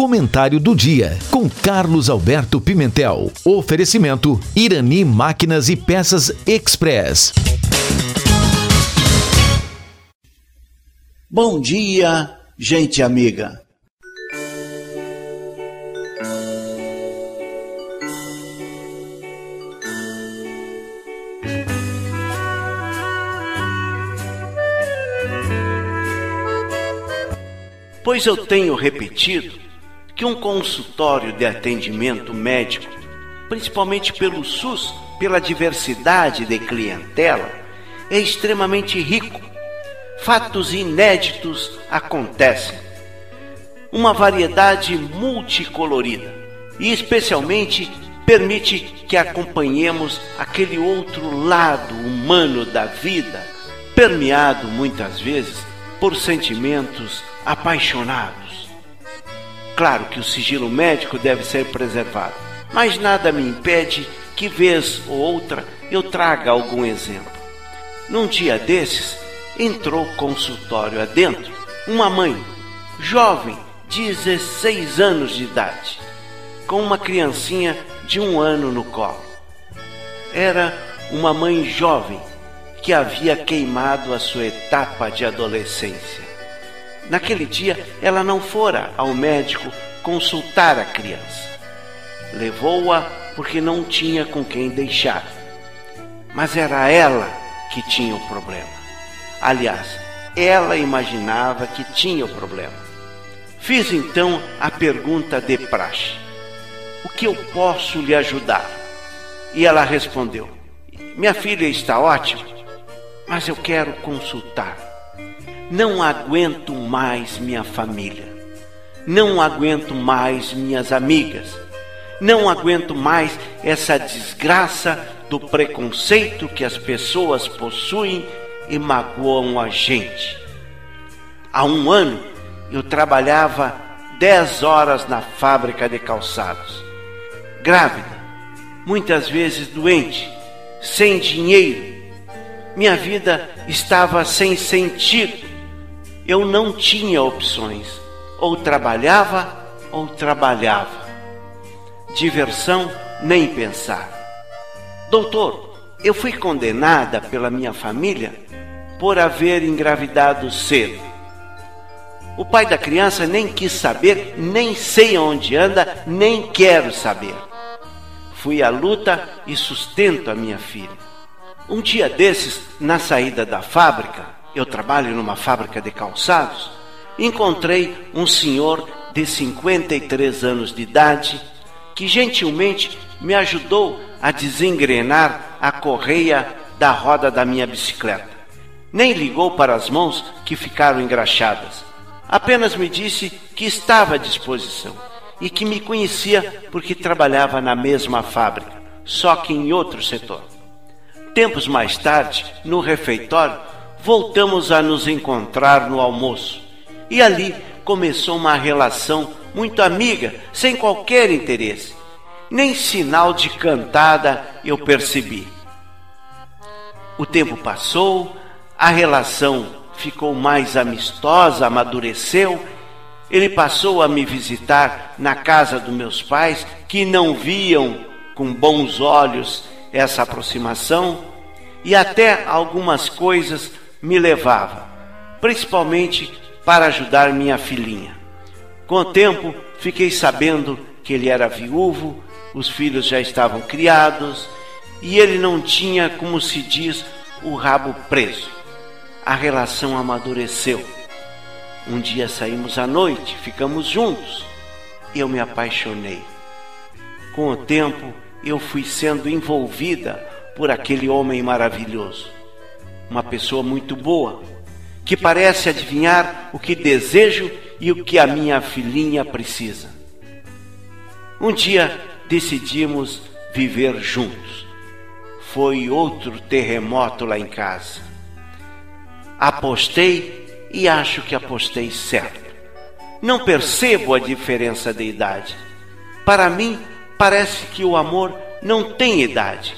Comentário do dia com Carlos Alberto Pimentel. Oferecimento Irani Máquinas e Peças Express. Bom dia, gente amiga. Pois eu tenho repetido que um consultório de atendimento médico, principalmente pelo SUS, pela diversidade de clientela, é extremamente rico. Fatos inéditos acontecem. Uma variedade multicolorida e, especialmente, permite que acompanhemos aquele outro lado humano da vida, permeado muitas vezes por sentimentos apaixonados. Claro que o sigilo médico deve ser preservado, mas nada me impede que, vez ou outra, eu traga algum exemplo. Num dia desses, entrou consultório adentro uma mãe, jovem, 16 anos de idade, com uma criancinha de um ano no colo. Era uma mãe jovem que havia queimado a sua etapa de adolescência. Naquele dia, ela não fora ao médico consultar a criança. Levou-a porque não tinha com quem deixar. Mas era ela que tinha o problema. Aliás, ela imaginava que tinha o problema. Fiz então a pergunta de praxe: O que eu posso lhe ajudar? E ela respondeu: Minha filha está ótima, mas eu quero consultar. Não aguento mais minha família. Não aguento mais minhas amigas. Não aguento mais essa desgraça do preconceito que as pessoas possuem e magoam a gente. Há um ano eu trabalhava dez horas na fábrica de calçados. Grávida, muitas vezes doente, sem dinheiro. Minha vida estava sem sentido eu não tinha opções. Ou trabalhava ou trabalhava. Diversão, nem pensar. Doutor, eu fui condenada pela minha família por haver engravidado cedo. O pai da criança nem quis saber, nem sei onde anda, nem quero saber. Fui à luta e sustento a minha filha. Um dia desses, na saída da fábrica, eu trabalho numa fábrica de calçados, encontrei um senhor de 53 anos de idade que gentilmente me ajudou a desengrenar a correia da roda da minha bicicleta. Nem ligou para as mãos que ficaram engraxadas. Apenas me disse que estava à disposição e que me conhecia porque trabalhava na mesma fábrica, só que em outro setor. Tempos mais tarde, no refeitório, voltamos a nos encontrar no almoço. E ali começou uma relação muito amiga, sem qualquer interesse. Nem sinal de cantada eu percebi. O tempo passou, a relação ficou mais amistosa, amadureceu. Ele passou a me visitar na casa dos meus pais, que não viam com bons olhos essa aproximação, e até algumas coisas me levava, principalmente para ajudar minha filhinha. Com o tempo, fiquei sabendo que ele era viúvo, os filhos já estavam criados e ele não tinha, como se diz, o rabo preso. A relação amadureceu. Um dia saímos à noite, ficamos juntos. Eu me apaixonei. Com o tempo, eu fui sendo envolvida por aquele homem maravilhoso uma pessoa muito boa, que parece adivinhar o que desejo e o que a minha filhinha precisa. Um dia decidimos viver juntos. Foi outro terremoto lá em casa. Apostei e acho que apostei certo. Não percebo a diferença de idade. Para mim, parece que o amor não tem idade.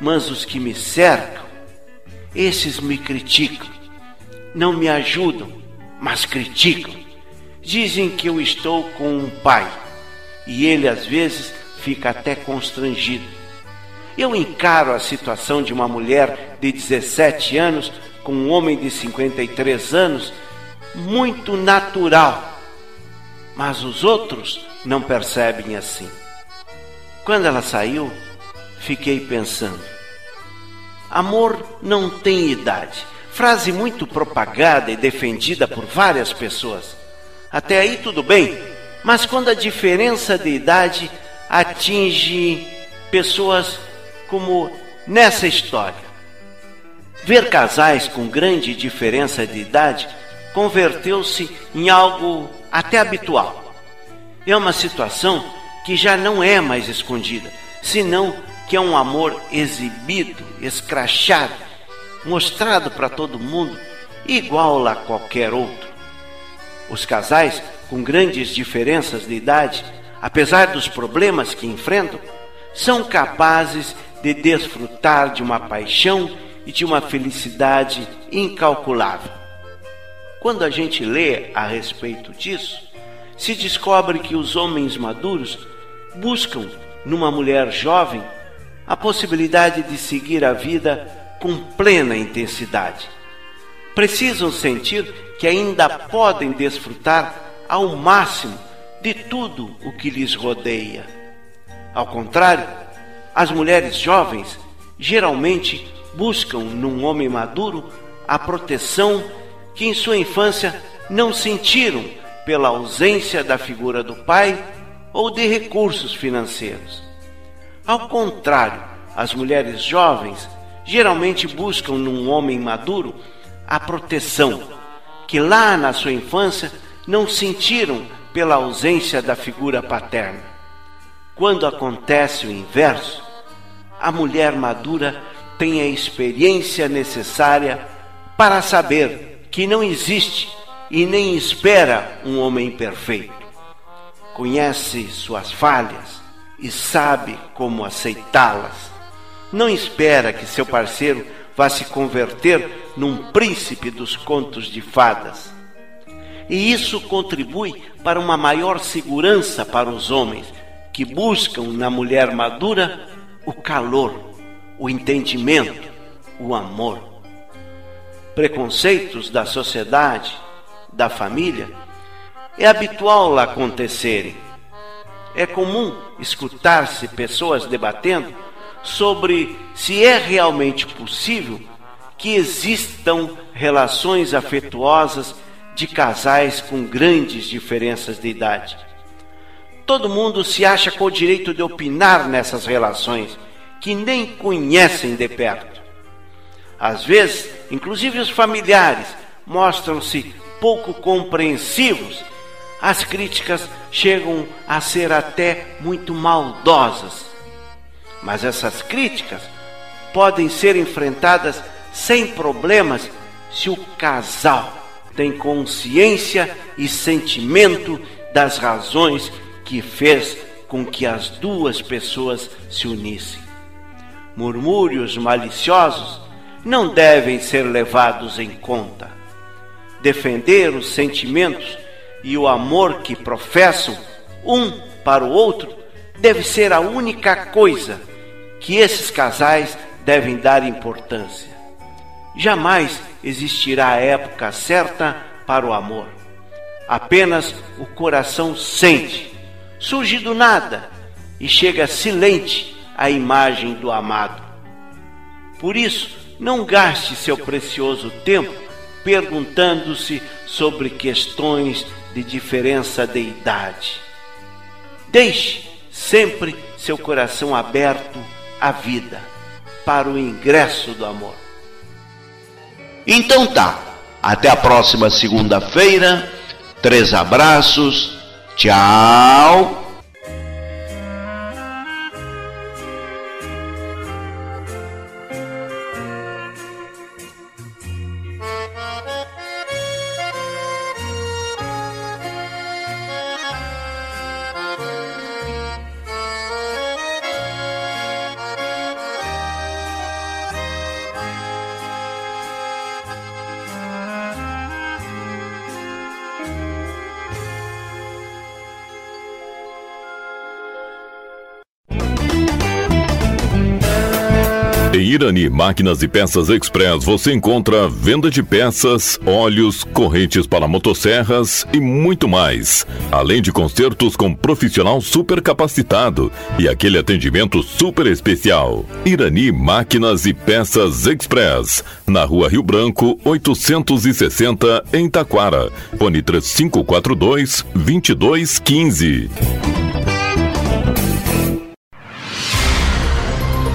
Mas os que me cercam esses me criticam, não me ajudam, mas criticam. Dizem que eu estou com um pai e ele às vezes fica até constrangido. Eu encaro a situação de uma mulher de 17 anos com um homem de 53 anos muito natural, mas os outros não percebem assim. Quando ela saiu, fiquei pensando: amor não tem idade. Frase muito propagada e defendida por várias pessoas. Até aí tudo bem, mas quando a diferença de idade atinge pessoas como nessa história. Ver casais com grande diferença de idade converteu-se em algo até habitual. É uma situação que já não é mais escondida, senão que é um amor exibido, escrachado, mostrado para todo mundo, igual a qualquer outro. Os casais com grandes diferenças de idade, apesar dos problemas que enfrentam, são capazes de desfrutar de uma paixão e de uma felicidade incalculável. Quando a gente lê a respeito disso, se descobre que os homens maduros buscam numa mulher jovem a possibilidade de seguir a vida com plena intensidade. Precisam sentir que ainda podem desfrutar ao máximo de tudo o que lhes rodeia. Ao contrário, as mulheres jovens geralmente buscam num homem maduro a proteção que em sua infância não sentiram pela ausência da figura do pai ou de recursos financeiros. Ao contrário, as mulheres jovens geralmente buscam num homem maduro a proteção que lá na sua infância não sentiram pela ausência da figura paterna. Quando acontece o inverso, a mulher madura tem a experiência necessária para saber que não existe e nem espera um homem perfeito. Conhece suas falhas e sabe como aceitá-las. Não espera que seu parceiro vá se converter num príncipe dos contos de fadas. E isso contribui para uma maior segurança para os homens que buscam na mulher madura o calor, o entendimento, o amor. Preconceitos da sociedade, da família, é habitual acontecerem. É comum escutar-se pessoas debatendo sobre se é realmente possível que existam relações afetuosas de casais com grandes diferenças de idade. Todo mundo se acha com o direito de opinar nessas relações que nem conhecem de perto. Às vezes, inclusive os familiares mostram-se pouco compreensivos. As críticas chegam a ser até muito maldosas. Mas essas críticas podem ser enfrentadas sem problemas se o casal tem consciência e sentimento das razões que fez com que as duas pessoas se unissem. Murmúrios maliciosos não devem ser levados em conta. Defender os sentimentos e o amor que professam um para o outro deve ser a única coisa que esses casais devem dar importância. Jamais existirá a época certa para o amor. Apenas o coração sente, surge do nada e chega silente à imagem do amado. Por isso, não gaste seu precioso tempo perguntando-se sobre questões de diferença de idade. Deixe sempre seu coração aberto à vida, para o ingresso do amor. Então tá. Até a próxima segunda-feira. Três abraços. Tchau. Irani Máquinas e Peças Express você encontra venda de peças, óleos, correntes para motosserras e muito mais. Além de consertos com profissional super capacitado e aquele atendimento super especial. Irani Máquinas e Peças Express, na Rua Rio Branco, 860 em Taquara. Fone 3542 2215.